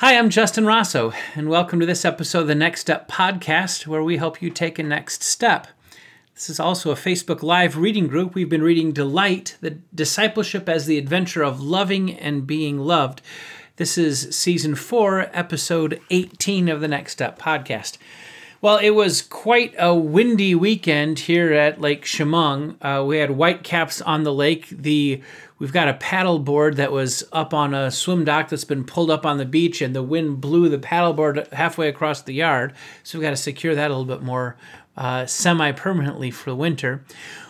Hi, I'm Justin Rossow, and welcome to this episode of the Next Step podcast, where we help you take a next step. This is also a Facebook Live reading group. We've been reading Delight, the discipleship as the adventure of loving and being loved. This is season four, episode 18 of the Next Step podcast. Well, it was quite a windy weekend here at Lake Chemung. Uh, we had whitecaps on the lake. The we've got a paddle board that was up on a swim dock that's been pulled up on the beach, and the wind blew the paddle board halfway across the yard. So we've got to secure that a little bit more uh, semi-permanently for the winter.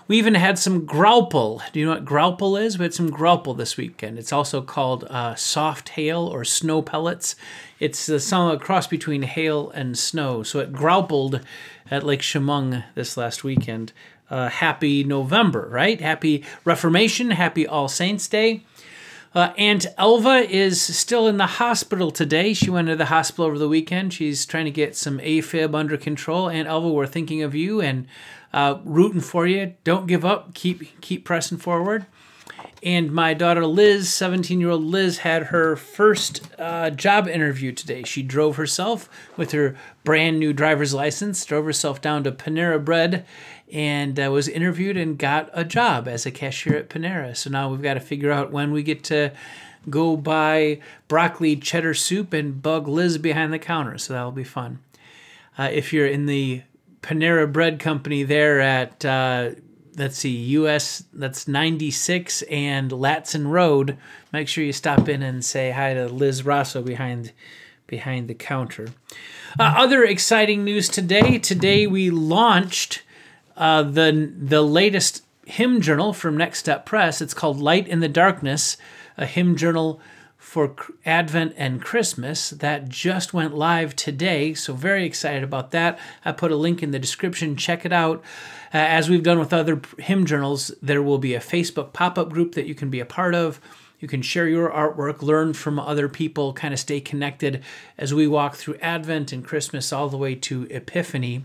We even had some graupel. Do you know what graupel is? We had some graupel this weekend. It's also called uh, soft hail or snow pellets. It's uh, some a cross between hail and snow. So it graupeled at Lake Chemung this last weekend. Uh, happy November, right? Happy Reformation. Happy All Saints Day. Uh, Aunt Elva is still in the hospital today. She went to the hospital over the weekend. She's trying to get some AFib under control. Aunt Elva, we're thinking of you and uh, rooting for you. Don't give up. Keep keep pressing forward. And my daughter Liz, 17 year old Liz, had her first uh, job interview today. She drove herself with her brand new driver's license, drove herself down to Panera Bread, and uh, was interviewed and got a job as a cashier at Panera. So now we've got to figure out when we get to go buy broccoli cheddar soup and bug Liz behind the counter. So that'll be fun. Uh, if you're in the Panera Bread Company there at uh, let's see, US that's 96 and Latson Road. Make sure you stop in and say hi to Liz Rossow behind behind the counter. Uh, other exciting news today. Today we launched uh, the the latest hymn journal from Next Step Press. It's called Light in the Darkness, a hymn journal for Advent and Christmas that just went live today. So, very excited about that. I put a link in the description. Check it out. Uh, as we've done with other hymn journals, there will be a Facebook pop up group that you can be a part of. You can share your artwork, learn from other people, kind of stay connected as we walk through Advent and Christmas all the way to Epiphany.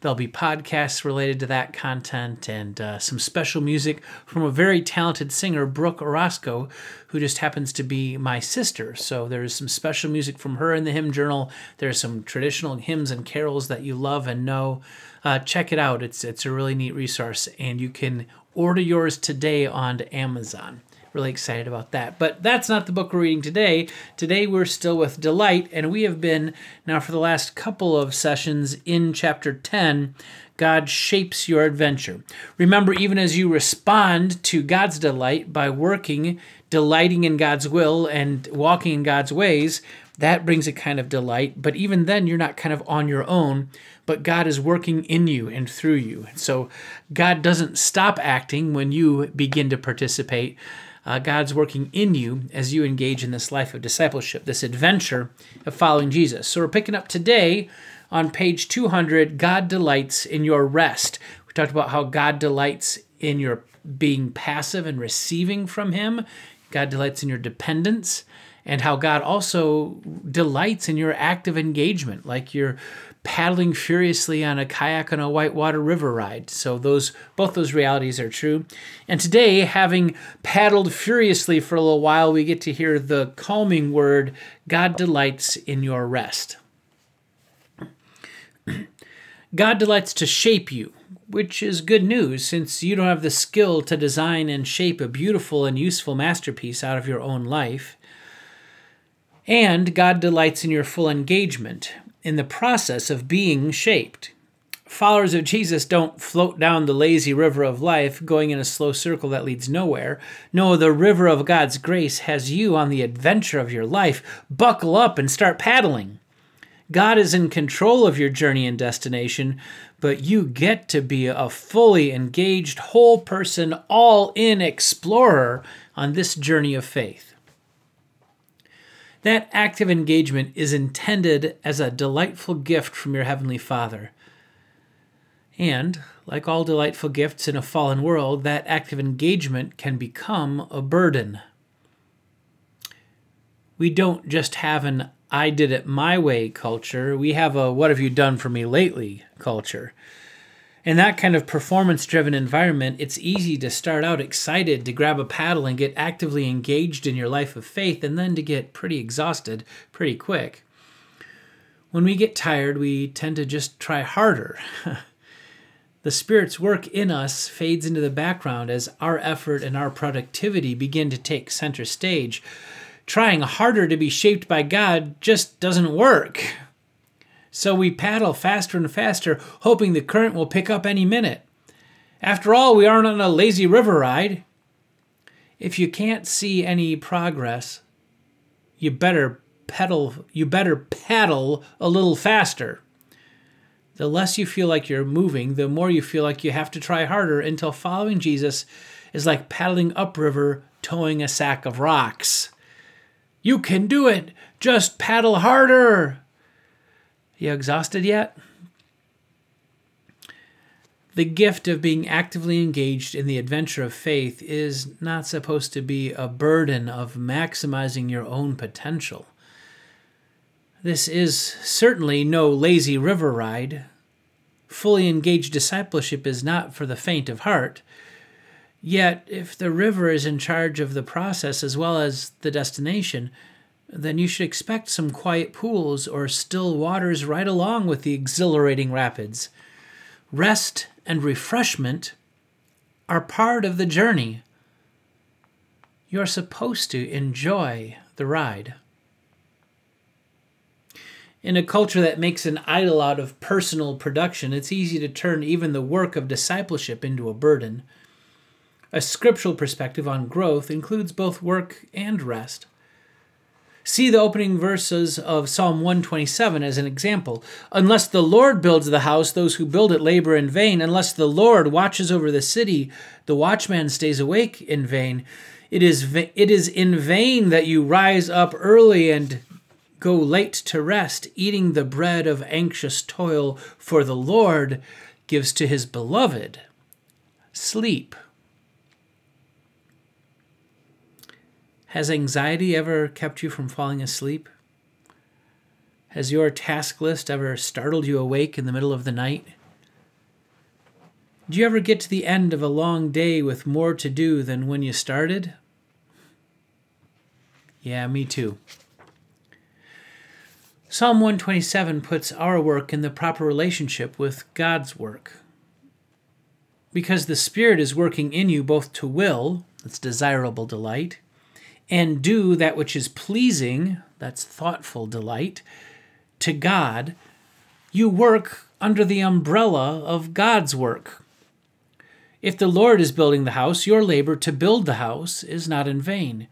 There'll be podcasts related to that content and uh, some special music from a very talented singer, Brooke Orozco, who just happens to be my sister. So there's some special music from her in the hymn journal. There's some traditional hymns and carols that you love and know. Uh, check it out. It's it's a really neat resource, and you can order yours today on Amazon really excited about that. But that's not the book we're reading today. Today we're still with Delight, and we have been now for the last couple of sessions in chapter 10. God shapes your adventure. Remember, even as you respond to God's delight by working, delighting in God's will, and walking in God's ways, that brings a kind of delight. But even then, you're not kind of on your own, but God is working in you and through you. So God doesn't stop acting when you begin to participate uh, God's working in you as you engage in this life of discipleship, this adventure of following Jesus. So we're picking up today on page 200 God delights in your rest. We talked about how God delights in your being passive and receiving from Him, God delights in your dependence, and how God also delights in your active engagement, like your paddling furiously on a kayak on a whitewater river ride. So those both those realities are true. And today, having paddled furiously for a little while, we get to hear the calming word, God delights in your rest. God delights to shape you, which is good news since you don't have the skill to design and shape a beautiful and useful masterpiece out of your own life. And God delights in your full engagement, in the process of being shaped. Followers of Jesus don't float down the lazy river of life, going in a slow circle that leads nowhere. No, the river of God's grace has you on the adventure of your life. Buckle up and start paddling. God is in control of your journey and destination, but you get to be a fully engaged, whole person, all in explorer on this journey of faith. That active engagement is intended as a delightful gift from your Heavenly Father. And, like all delightful gifts in a fallen world, that active engagement can become a burden. We don't just have an I did it my way culture, we have a what have you done for me lately culture. In that kind of performance driven environment, it's easy to start out excited to grab a paddle and get actively engaged in your life of faith, and then to get pretty exhausted pretty quick. When we get tired, we tend to just try harder. the Spirit's work in us fades into the background as our effort and our productivity begin to take center stage. Trying harder to be shaped by God just doesn't work. So we paddle faster and faster, hoping the current will pick up any minute. After all, we aren't on a lazy river ride. If you can't see any progress, you better pedal you better paddle a little faster. The less you feel like you're moving, the more you feel like you have to try harder until following Jesus is like paddling upriver towing a sack of rocks. You can do it. Just paddle harder. You exhausted yet? The gift of being actively engaged in the adventure of faith is not supposed to be a burden of maximizing your own potential. This is certainly no lazy river ride. Fully engaged discipleship is not for the faint of heart. Yet, if the river is in charge of the process as well as the destination, then you should expect some quiet pools or still waters right along with the exhilarating rapids. Rest and refreshment are part of the journey. You're supposed to enjoy the ride. In a culture that makes an idol out of personal production, it's easy to turn even the work of discipleship into a burden. A scriptural perspective on growth includes both work and rest. See the opening verses of Psalm 127 as an example. Unless the Lord builds the house, those who build it labor in vain. Unless the Lord watches over the city, the watchman stays awake in vain. It is, va- it is in vain that you rise up early and go late to rest, eating the bread of anxious toil, for the Lord gives to his beloved sleep. Has anxiety ever kept you from falling asleep? Has your task list ever startled you awake in the middle of the night? Do you ever get to the end of a long day with more to do than when you started? Yeah, me too. Psalm 127 puts our work in the proper relationship with God's work. Because the Spirit is working in you both to will, that's desirable delight, and do that which is pleasing, that's thoughtful delight, to God, you work under the umbrella of God's work. If the Lord is building the house, your labor to build the house is not in vain.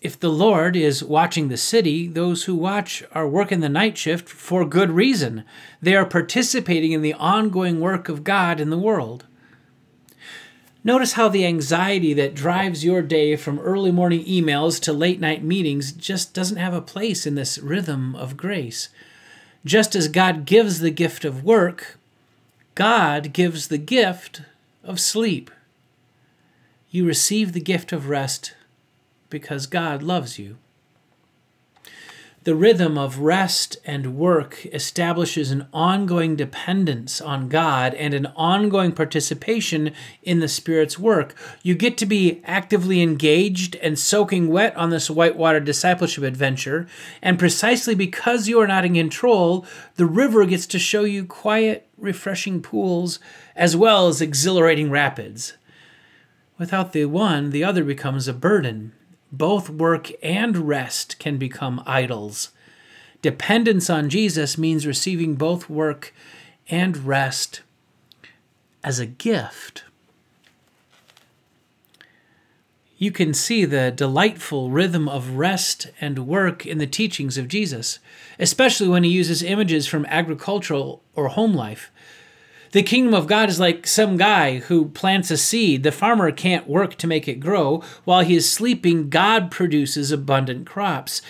If the Lord is watching the city, those who watch are working the night shift for good reason. They are participating in the ongoing work of God in the world. Notice how the anxiety that drives your day from early morning emails to late night meetings just doesn't have a place in this rhythm of grace. Just as God gives the gift of work, God gives the gift of sleep. You receive the gift of rest because God loves you. The rhythm of rest and work establishes an ongoing dependence on God and an ongoing participation in the Spirit's work. You get to be actively engaged and soaking wet on this whitewater discipleship adventure, and precisely because you are not in control, the river gets to show you quiet, refreshing pools as well as exhilarating rapids. Without the one, the other becomes a burden both work and rest can become idols. Dependence on Jesus means receiving both work and rest as a gift. You can see the delightful rhythm of rest and work in the teachings of Jesus, especially when he uses images from agricultural or home life. The kingdom of God is like some guy who plants a seed. The farmer can't work to make it grow. While he is sleeping, God produces abundant crops.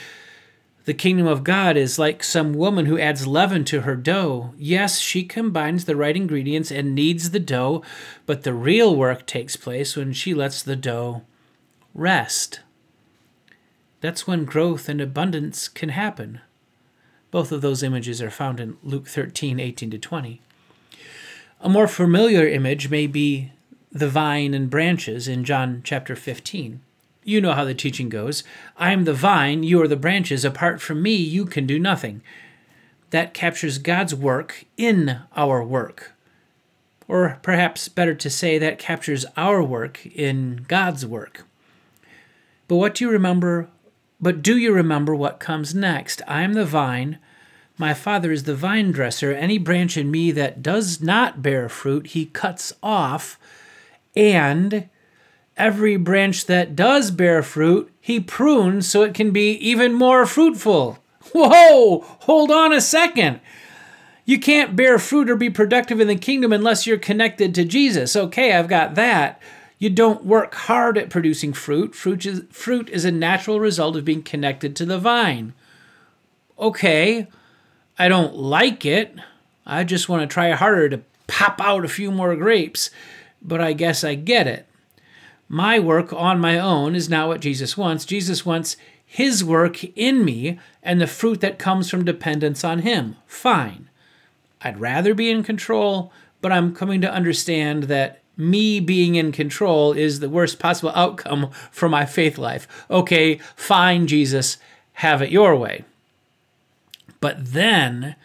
The kingdom of God is like some woman who adds leaven to her dough. Yes, she combines the right ingredients and kneads the dough, but the real work takes place when she lets the dough rest. That's when growth and abundance can happen. Both of those images are found in Luke 13, 18 to 20. A more familiar image may be the vine and branches in John chapter 15. You know how the teaching goes. I am the vine, you are the branches. Apart from me, you can do nothing. That captures God's work in our work. Or perhaps better to say, that captures our work in God's work. But what do you remember? But do you remember what comes next? I am the vine. My Father is the vine dresser. Any branch in me that does not bear fruit, he cuts off. And every branch that does bear fruit, he prunes so it can be even more fruitful. Whoa, hold on a second. You can't bear fruit or be productive in the kingdom unless you're connected to Jesus. Okay, I've got that. You don't work hard at producing fruit. Fruit is, fruit is a natural result of being connected to the vine. Okay, I don't like it. I just want to try harder to pop out a few more grapes, but I guess I get it. My work on my own is not what Jesus wants. Jesus wants his work in me and the fruit that comes from dependence on him. Fine. I'd rather be in control, but I'm coming to understand that me being in control is the worst possible outcome for my faith life. Okay, fine, Jesus, have it your way. But then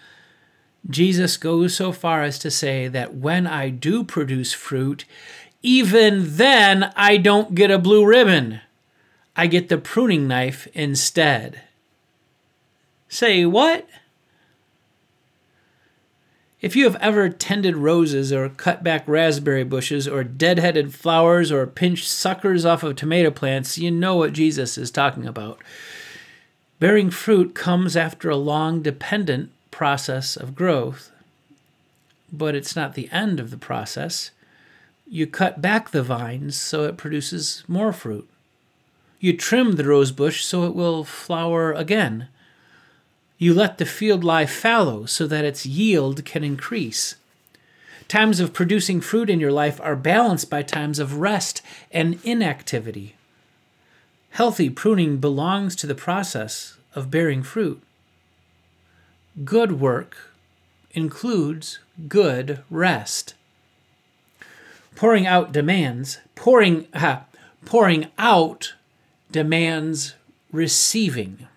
Jesus goes so far as to say that when I do produce fruit, even then, I don't get a blue ribbon. I get the pruning knife instead. Say what? If you have ever tended roses or cut back raspberry bushes or dead-headed flowers or pinched suckers off of tomato plants, you know what Jesus is talking about. Bearing fruit comes after a long dependent process of growth, but it's not the end of the process. You cut back the vines so it produces more fruit. You trim the rose bush so it will flower again. You let the field lie fallow so that its yield can increase. Times of producing fruit in your life are balanced by times of rest and inactivity. Healthy pruning belongs to the process of bearing fruit. Good work includes good rest pouring out demands, pouring, pouring out demands receiving.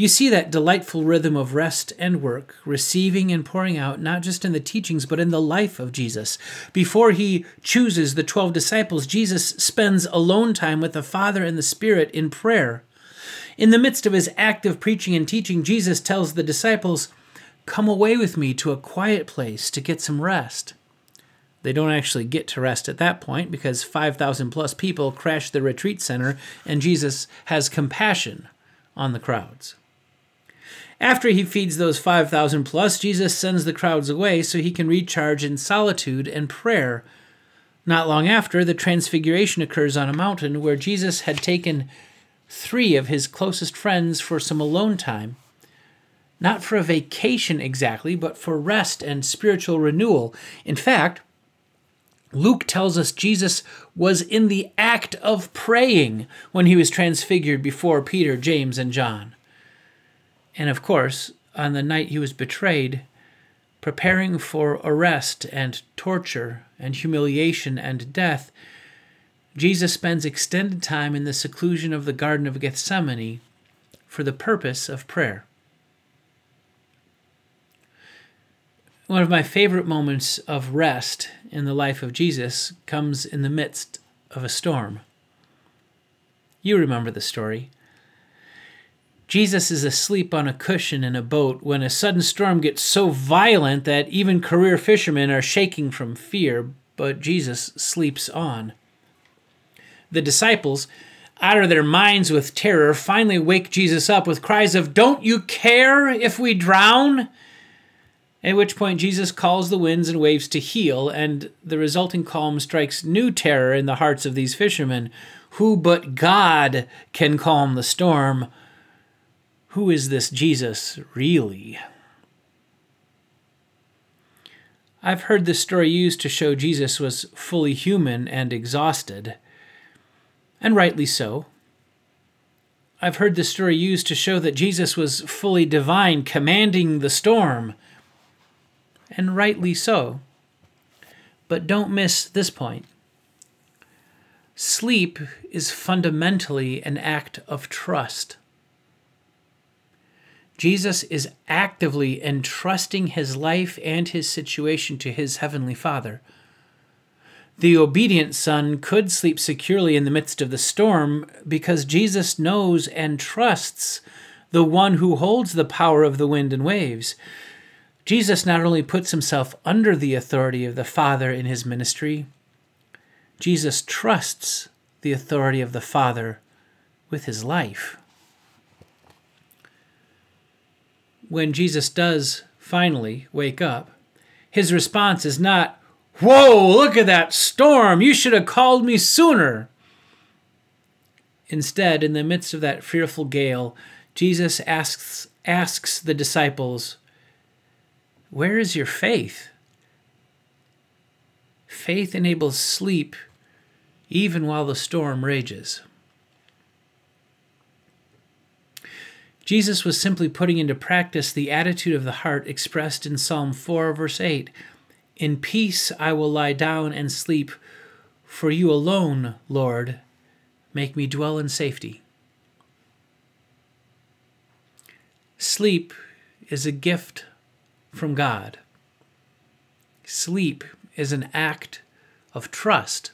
You see that delightful rhythm of rest and work, receiving and pouring out, not just in the teachings, but in the life of Jesus. Before he chooses the 12 disciples, Jesus spends alone time with the Father and the Spirit in prayer. In the midst of his active preaching and teaching, Jesus tells the disciples, Come away with me to a quiet place to get some rest. They don't actually get to rest at that point because 5,000 plus people crash the retreat center, and Jesus has compassion on the crowds. After he feeds those 5,000 plus, Jesus sends the crowds away so he can recharge in solitude and prayer. Not long after, the transfiguration occurs on a mountain where Jesus had taken three of his closest friends for some alone time. Not for a vacation exactly, but for rest and spiritual renewal. In fact, Luke tells us Jesus was in the act of praying when he was transfigured before Peter, James, and John. And of course, on the night he was betrayed, preparing for arrest and torture and humiliation and death, Jesus spends extended time in the seclusion of the Garden of Gethsemane for the purpose of prayer. One of my favorite moments of rest in the life of Jesus comes in the midst of a storm. You remember the story. Jesus is asleep on a cushion in a boat when a sudden storm gets so violent that even career fishermen are shaking from fear, but Jesus sleeps on. The disciples, out of their minds with terror, finally wake Jesus up with cries of, Don't you care if we drown? At which point Jesus calls the winds and waves to heel, and the resulting calm strikes new terror in the hearts of these fishermen. Who but God can calm the storm? Who is this Jesus really? I've heard this story used to show Jesus was fully human and exhausted, and rightly so. I've heard this story used to show that Jesus was fully divine, commanding the storm and rightly so. But don't miss this point. Sleep is fundamentally an act of trust. Jesus is actively entrusting his life and his situation to his heavenly Father. The obedient son could sleep securely in the midst of the storm because Jesus knows and trusts the one who holds the power of the wind and waves. Jesus not only puts himself under the authority of the Father in his ministry, Jesus trusts the authority of the Father with his life. When Jesus does finally wake up, his response is not, Whoa, look at that storm! You should have called me sooner! Instead, in the midst of that fearful gale, Jesus asks, asks the disciples, Where is your faith? Faith enables sleep even while the storm rages. Jesus was simply putting into practice the attitude of the heart expressed in Psalm 4, verse 8 In peace I will lie down and sleep, for you alone, Lord, make me dwell in safety. Sleep is a gift from God. Sleep is an act of trust.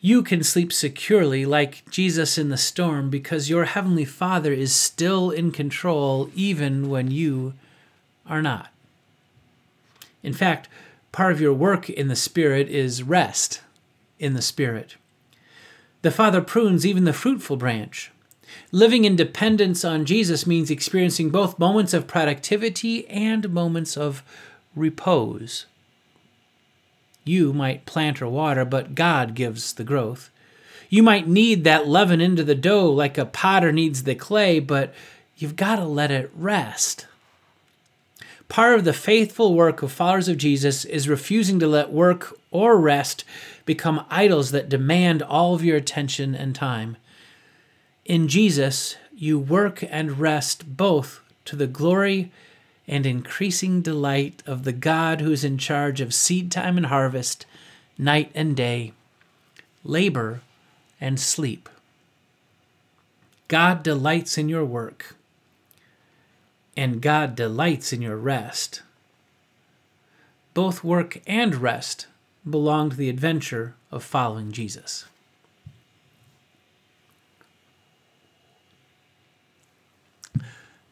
You can sleep securely like Jesus in the storm because your Heavenly Father is still in control even when you are not. In fact, part of your work in the Spirit is rest in the Spirit. The Father prunes even the fruitful branch Living in dependence on Jesus means experiencing both moments of productivity and moments of repose. You might plant or water, but God gives the growth. You might knead that leaven into the dough like a potter kneads the clay, but you've got to let it rest. Part of the faithful work of followers of Jesus is refusing to let work or rest become idols that demand all of your attention and time. In Jesus, you work and rest both to the glory and increasing delight of the God who is in charge of seed time and harvest, night and day, labor and sleep. God delights in your work, and God delights in your rest. Both work and rest belong to the adventure of following Jesus.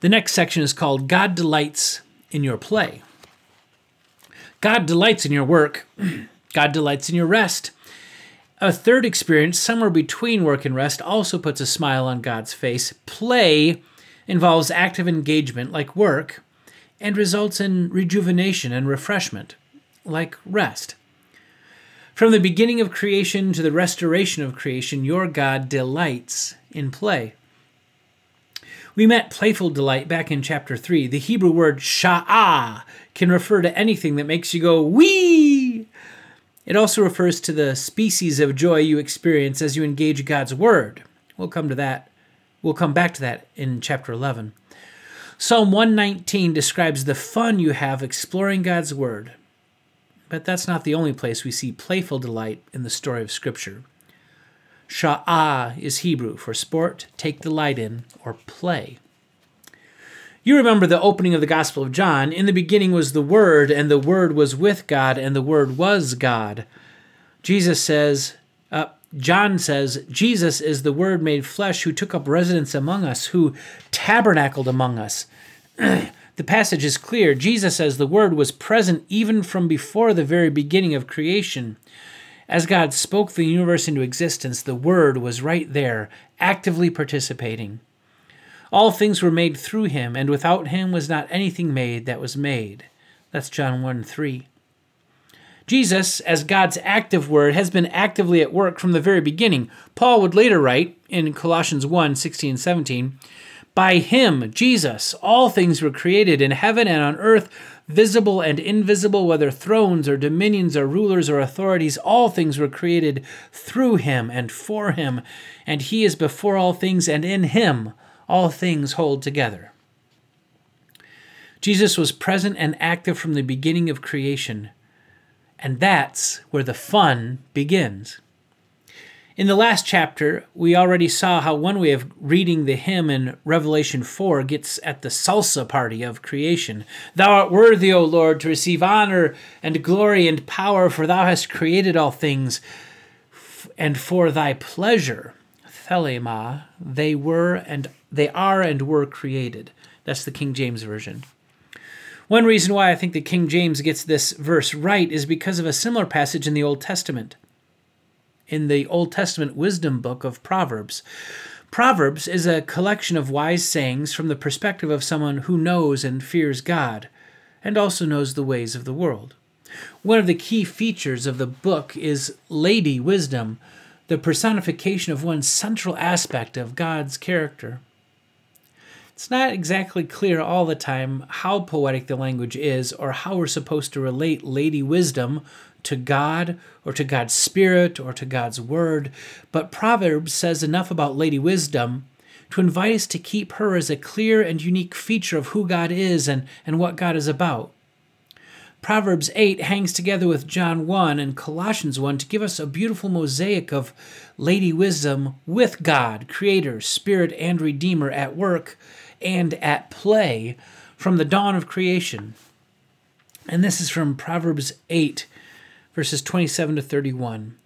The next section is called God Delights in Your Play. God delights in your work. God delights in your rest. A third experience, somewhere between work and rest, also puts a smile on God's face. Play involves active engagement, like work, and results in rejuvenation and refreshment, like rest. From the beginning of creation to the restoration of creation, your God delights in play. We met playful delight back in chapter 3. The Hebrew word sha'ah can refer to anything that makes you go wee. It also refers to the species of joy you experience as you engage God's word. We'll come to that. We'll come back to that in chapter 11. Psalm 119 describes the fun you have exploring God's word. But that's not the only place we see playful delight in the story of Scripture. Sha'ah is Hebrew for sport, take delight in, or play. You remember the opening of the Gospel of John. In the beginning was the Word, and the Word was with God, and the Word was God. Jesus says, uh, John says, Jesus is the Word made flesh who took up residence among us, who tabernacled among us. the passage is clear. Jesus says the Word was present even from before the very beginning of creation. As God spoke the universe into existence, the Word was right there, actively participating. All things were made through him, and without him was not anything made that was made. That's John 1 3. Jesus, as God's active word, has been actively at work from the very beginning. Paul would later write in Colossians 1 16 and 17, By him, Jesus, all things were created in heaven and on earth visible and invisible, whether thrones or dominions or rulers or authorities, all things were created through him and for him, and he is before all things, and in him all things hold together. Jesus was present and active from the beginning of creation. And that's where the fun begins. In the last chapter, we already saw how one way of reading the hymn in Revelation 4 gets at the salsa party of creation. Thou art worthy, O Lord, to receive honor and glory and power, for thou hast created all things, and for thy pleasure, thelema, they were and they are and were created. That's the King James Version. One reason why I think the King James gets this verse right is because of a similar passage in the Old Testament in the Old Testament wisdom book of Proverbs. Proverbs is a collection of wise sayings from the perspective of someone who knows and fears God and also knows the ways of the world. One of the key features of the book is Lady Wisdom, the personification of one central aspect of God's character. It's not exactly clear all the time how poetic the language is or how we're supposed to relate Lady Wisdom to God or to God's Spirit or to God's Word, but Proverbs says enough about Lady Wisdom to invite us to keep her as a clear and unique feature of who God is and, and what God is about. Proverbs 8 hangs together with John 1 and Colossians 1 to give us a beautiful mosaic of Lady Wisdom with God, Creator, Spirit, and Redeemer at work and at play from the dawn of creation. And this is from Proverbs 8, verses 27 to 31.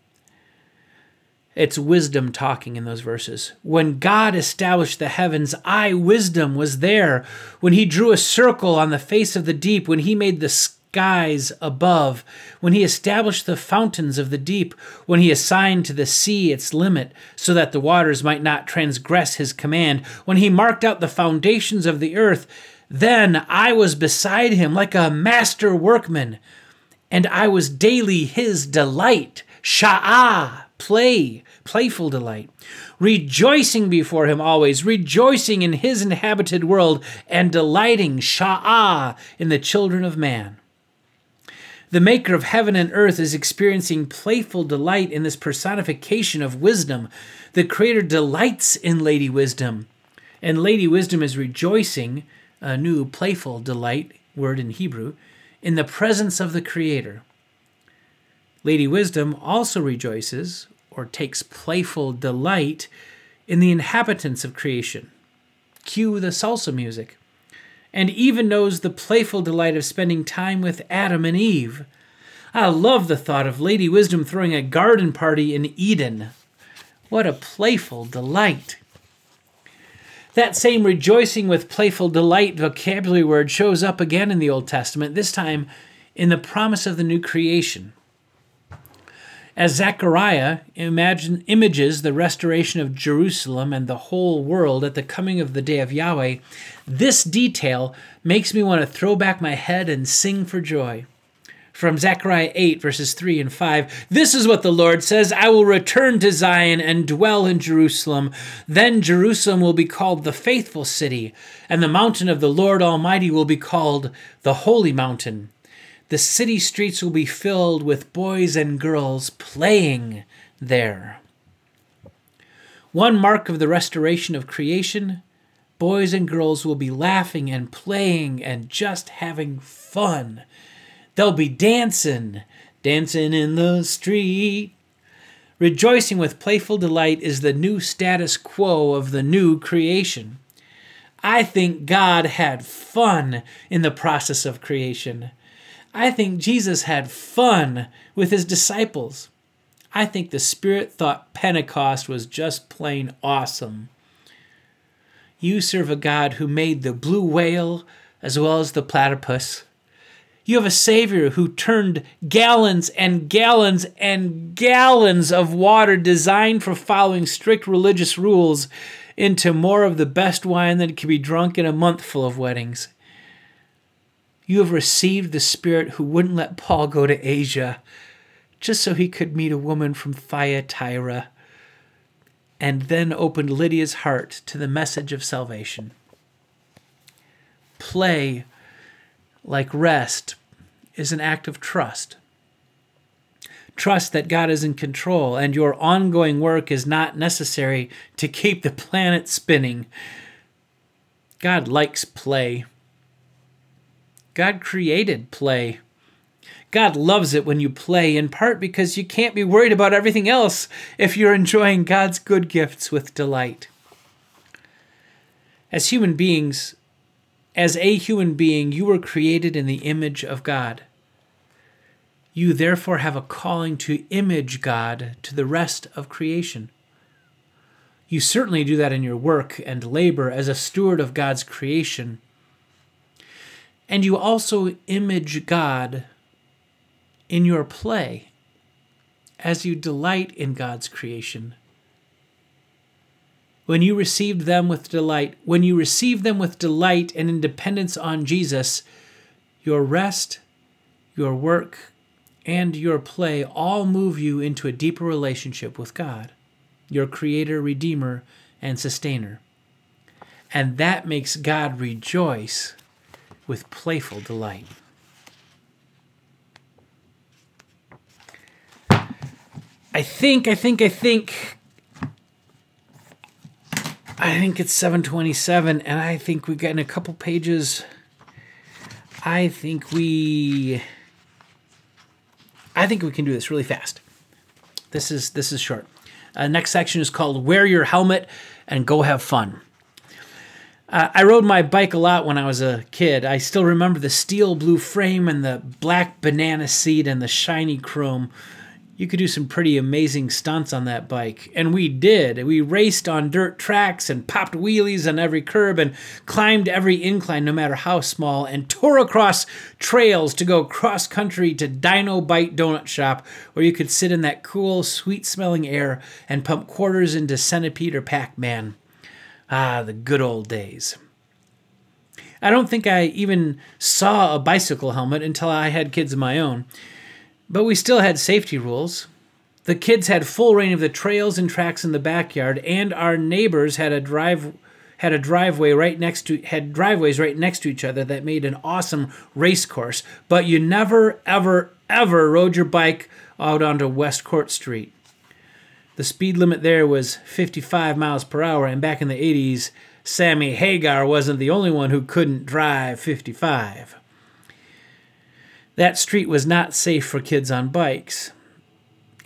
It's wisdom talking in those verses. When God established the heavens, I, wisdom, was there. When he drew a circle on the face of the deep, when he made the skies above, when he established the fountains of the deep, when he assigned to the sea its limit, so that the waters might not transgress his command, when he marked out the foundations of the earth, then I was beside him like a master workman and I was daily his delight. Sha'ah, play, playful delight. Rejoicing before him always, rejoicing in his inhabited world, and delighting, Sha'ah, in the children of man. The maker of heaven and earth is experiencing playful delight in this personification of wisdom. The creator delights in Lady Wisdom, and Lady Wisdom is rejoicing, a new playful delight word in Hebrew, in the presence of the Creator. Lady Wisdom also rejoices or takes playful delight in the inhabitants of creation. Cue the salsa music. And even knows the playful delight of spending time with Adam and Eve. I love the thought of Lady Wisdom throwing a garden party in Eden. What a playful delight! That same rejoicing with playful delight vocabulary word shows up again in the Old Testament, this time in the promise of the new creation. As Zechariah imagine, images the restoration of Jerusalem and the whole world at the coming of the day of Yahweh, this detail makes me want to throw back my head and sing for joy from Zechariah 8, verses 3 and 5. This is what the Lord says I will return to Zion and dwell in Jerusalem. Then Jerusalem will be called the faithful city, and the mountain of the Lord Almighty will be called the holy mountain. The city streets will be filled with boys and girls playing there. One mark of the restoration of creation boys and girls will be laughing and playing and just having fun. They'll be dancing, dancing in the street. Rejoicing with playful delight is the new status quo of the new creation. I think God had fun in the process of creation. I think Jesus had fun with his disciples. I think the Spirit thought Pentecost was just plain awesome. You serve a God who made the blue whale as well as the platypus. You have a Savior who turned gallons and gallons and gallons of water designed for following strict religious rules into more of the best wine that can be drunk in a month full of weddings. You have received the Spirit who wouldn't let Paul go to Asia just so he could meet a woman from Thyatira and then opened Lydia's heart to the message of salvation. Play like rest, is an act of trust. Trust that God is in control and your ongoing work is not necessary to keep the planet spinning. God likes play. God created play. God loves it when you play, in part because you can't be worried about everything else if you're enjoying God's good gifts with delight. As human beings, as a human being, you were created in the image of God. You therefore have a calling to image God to the rest of creation. You certainly do that in your work and labor as a steward of God's creation. And you also image God in your play as you delight in God's creation. When you received them with delight, when you receive them with delight and independence on Jesus, your rest, your work, and your play all move you into a deeper relationship with God, your Creator, Redeemer, and Sustainer. And that makes God rejoice with playful delight. I think, I think, I think, I think it's 727, and I think we've gotten a couple pages. I think we, I think we can do this really fast. This is this is short. Uh, next section is called "Wear Your Helmet and Go Have Fun." Uh, I rode my bike a lot when I was a kid. I still remember the steel blue frame and the black banana seat and the shiny chrome you could do some pretty amazing stunts on that bike. And we did. We raced on dirt tracks and popped wheelies on every curb and climbed every incline, no matter how small, and tore across trails to go cross country to Dino Bite Donut Shop, where you could sit in that cool, sweet smelling air and pump quarters into Centipede or Pac Man. Ah, the good old days. I don't think I even saw a bicycle helmet until I had kids of my own. But we still had safety rules. The kids had full reign of the trails and tracks in the backyard, and our neighbors had a drive had a driveway right next to had driveways right next to each other that made an awesome race course. But you never, ever, ever rode your bike out onto West Court Street. The speed limit there was 55 miles per hour, and back in the 80s, Sammy Hagar wasn't the only one who couldn't drive 55. That street was not safe for kids on bikes.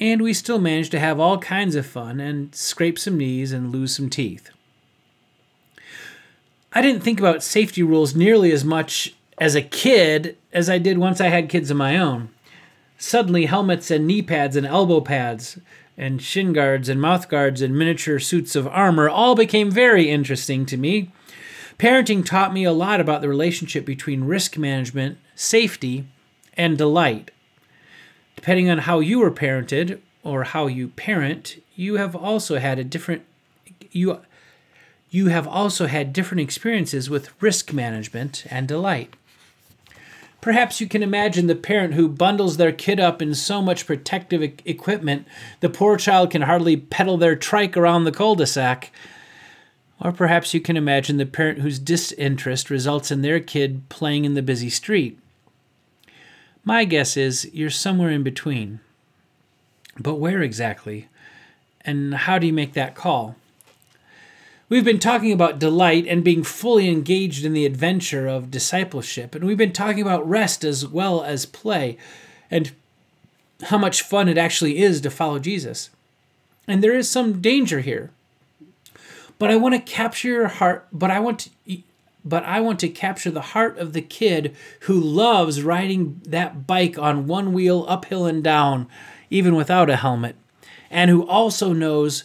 And we still managed to have all kinds of fun and scrape some knees and lose some teeth. I didn't think about safety rules nearly as much as a kid as I did once I had kids of my own. Suddenly, helmets and knee pads and elbow pads and shin guards and mouth guards and miniature suits of armor all became very interesting to me. Parenting taught me a lot about the relationship between risk management, safety, and delight. Depending on how you were parented or how you parent, you have also had a different you you have also had different experiences with risk management and delight. Perhaps you can imagine the parent who bundles their kid up in so much protective equipment the poor child can hardly pedal their trike around the cul de sac. Or perhaps you can imagine the parent whose disinterest results in their kid playing in the busy street. My guess is you're somewhere in between. But where exactly? And how do you make that call? We've been talking about delight and being fully engaged in the adventure of discipleship, and we've been talking about rest as well as play, and how much fun it actually is to follow Jesus. And there is some danger here. But I want to capture your heart, but I want to, but I want to capture the heart of the kid who loves riding that bike on one wheel uphill and down, even without a helmet, and who also knows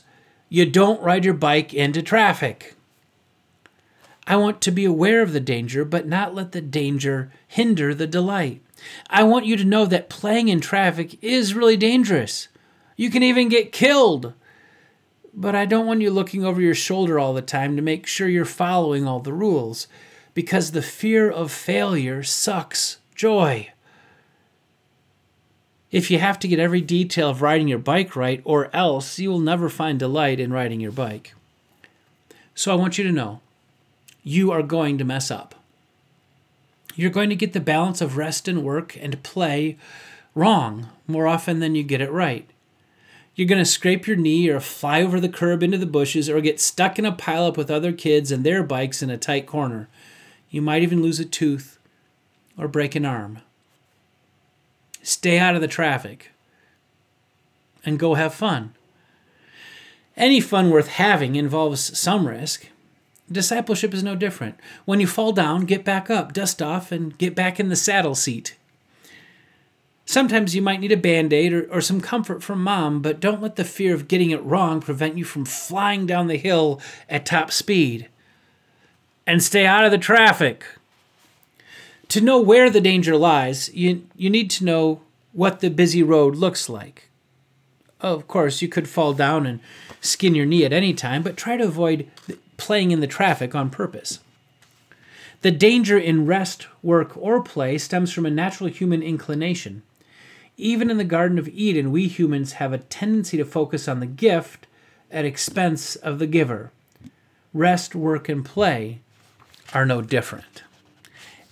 you don't ride your bike into traffic. I want to be aware of the danger, but not let the danger hinder the delight. I want you to know that playing in traffic is really dangerous. You can even get killed. But I don't want you looking over your shoulder all the time to make sure you're following all the rules, because the fear of failure sucks joy. If you have to get every detail of riding your bike right, or else you will never find delight in riding your bike. So I want you to know you are going to mess up. You're going to get the balance of rest and work and play wrong more often than you get it right. You're going to scrape your knee or fly over the curb into the bushes or get stuck in a pileup with other kids and their bikes in a tight corner. You might even lose a tooth or break an arm. Stay out of the traffic and go have fun. Any fun worth having involves some risk. Discipleship is no different. When you fall down, get back up, dust off, and get back in the saddle seat. Sometimes you might need a band aid or, or some comfort from mom, but don't let the fear of getting it wrong prevent you from flying down the hill at top speed. And stay out of the traffic. To know where the danger lies, you, you need to know what the busy road looks like. Of course, you could fall down and skin your knee at any time, but try to avoid playing in the traffic on purpose. The danger in rest, work, or play stems from a natural human inclination. Even in the Garden of Eden, we humans have a tendency to focus on the gift at expense of the giver. Rest, work, and play are no different.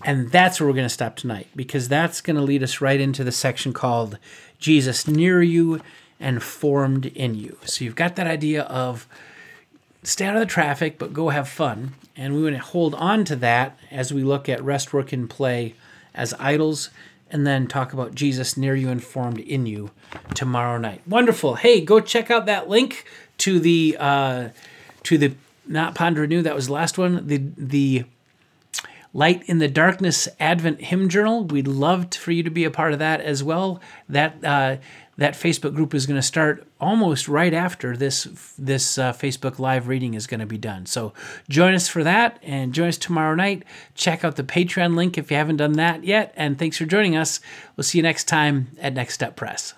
And that's where we're going to stop tonight because that's going to lead us right into the section called Jesus Near You and Formed in You. So you've got that idea of stay out of the traffic, but go have fun. And we want to hold on to that as we look at rest, work, and play as idols and then talk about Jesus near you and formed in you tomorrow night. Wonderful. Hey, go check out that link to the uh, to the not ponder new. That was the last one. The the Light in the Darkness Advent Hymn Journal. We'd love for you to be a part of that as well. That uh, that Facebook group is going to start almost right after this this uh, Facebook live reading is going to be done. So join us for that and join us tomorrow night. Check out the Patreon link if you haven't done that yet. And thanks for joining us. We'll see you next time at Next Step Press.